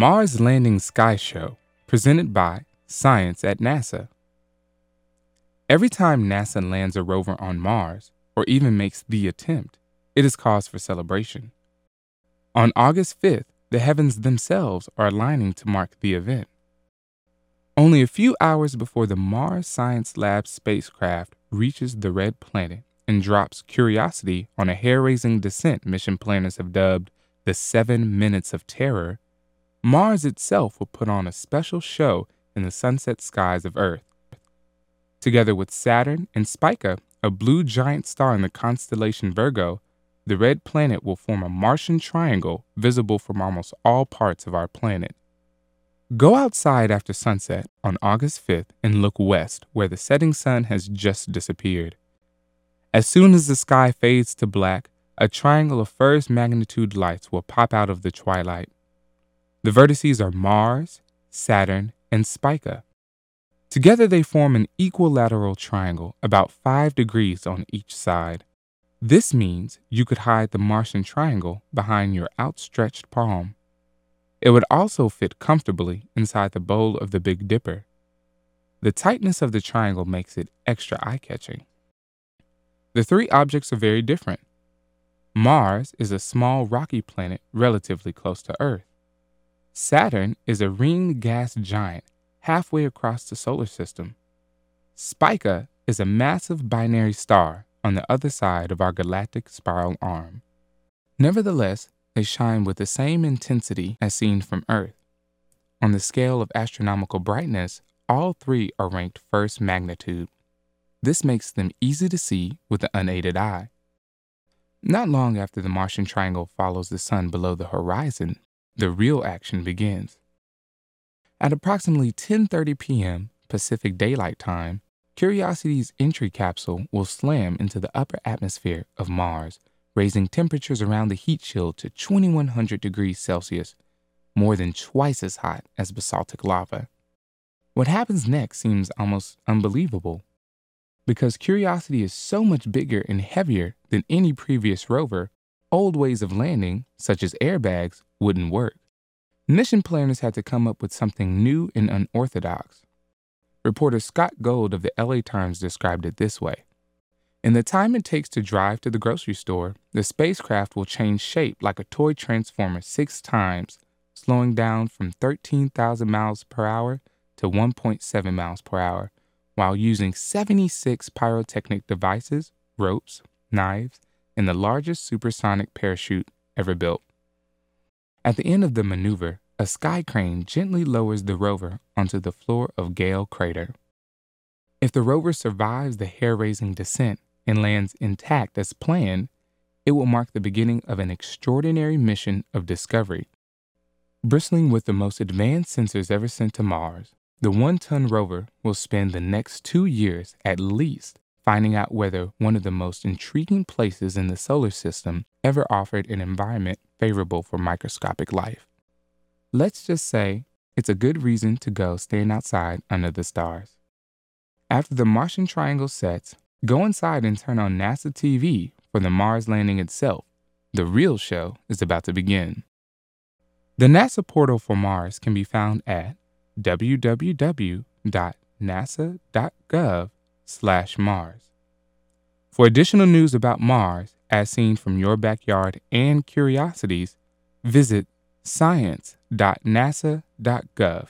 Mars Landing Sky Show, presented by Science at NASA. Every time NASA lands a rover on Mars, or even makes the attempt, it is cause for celebration. On August 5th, the heavens themselves are aligning to mark the event. Only a few hours before the Mars Science Lab spacecraft reaches the red planet and drops Curiosity on a hair raising descent mission planners have dubbed the Seven Minutes of Terror, Mars itself will put on a special show in the sunset skies of Earth. Together with Saturn and Spica, a blue giant star in the constellation Virgo, the red planet will form a Martian triangle visible from almost all parts of our planet. Go outside after sunset on August 5th and look west where the setting sun has just disappeared. As soon as the sky fades to black, a triangle of first magnitude lights will pop out of the twilight. The vertices are Mars, Saturn, and Spica. Together they form an equilateral triangle about 5 degrees on each side. This means you could hide the Martian triangle behind your outstretched palm. It would also fit comfortably inside the bowl of the Big Dipper. The tightness of the triangle makes it extra eye catching. The three objects are very different. Mars is a small rocky planet relatively close to Earth. Saturn is a ringed gas giant halfway across the solar system. Spica is a massive binary star on the other side of our galactic spiral arm. Nevertheless, they shine with the same intensity as seen from Earth. On the scale of astronomical brightness, all three are ranked first magnitude. This makes them easy to see with the unaided eye. Not long after the Martian triangle follows the sun below the horizon, the real action begins. At approximately 10:30 p.m. Pacific Daylight Time, Curiosity's entry capsule will slam into the upper atmosphere of Mars, raising temperatures around the heat shield to 2100 degrees Celsius, more than twice as hot as basaltic lava. What happens next seems almost unbelievable. Because Curiosity is so much bigger and heavier than any previous rover, old ways of landing, such as airbags, wouldn't work. Mission planners had to come up with something new and unorthodox. Reporter Scott Gold of the LA Times described it this way In the time it takes to drive to the grocery store, the spacecraft will change shape like a toy transformer six times, slowing down from 13,000 miles per hour to 1.7 miles per hour while using 76 pyrotechnic devices, ropes, knives, and the largest supersonic parachute ever built. At the end of the maneuver, a sky crane gently lowers the rover onto the floor of Gale Crater. If the rover survives the hair raising descent and lands intact as planned, it will mark the beginning of an extraordinary mission of discovery. Bristling with the most advanced sensors ever sent to Mars, the one ton rover will spend the next two years at least finding out whether one of the most intriguing places in the solar system ever offered an environment favorable for microscopic life. Let's just say it's a good reason to go stand outside under the stars. After the Martian triangle sets, go inside and turn on NASA TV for the Mars landing itself. The real show is about to begin. The NASA portal for Mars can be found at www.nasa.gov/mars. For additional news about Mars as seen from your backyard and curiosities, visit science.nasa.gov.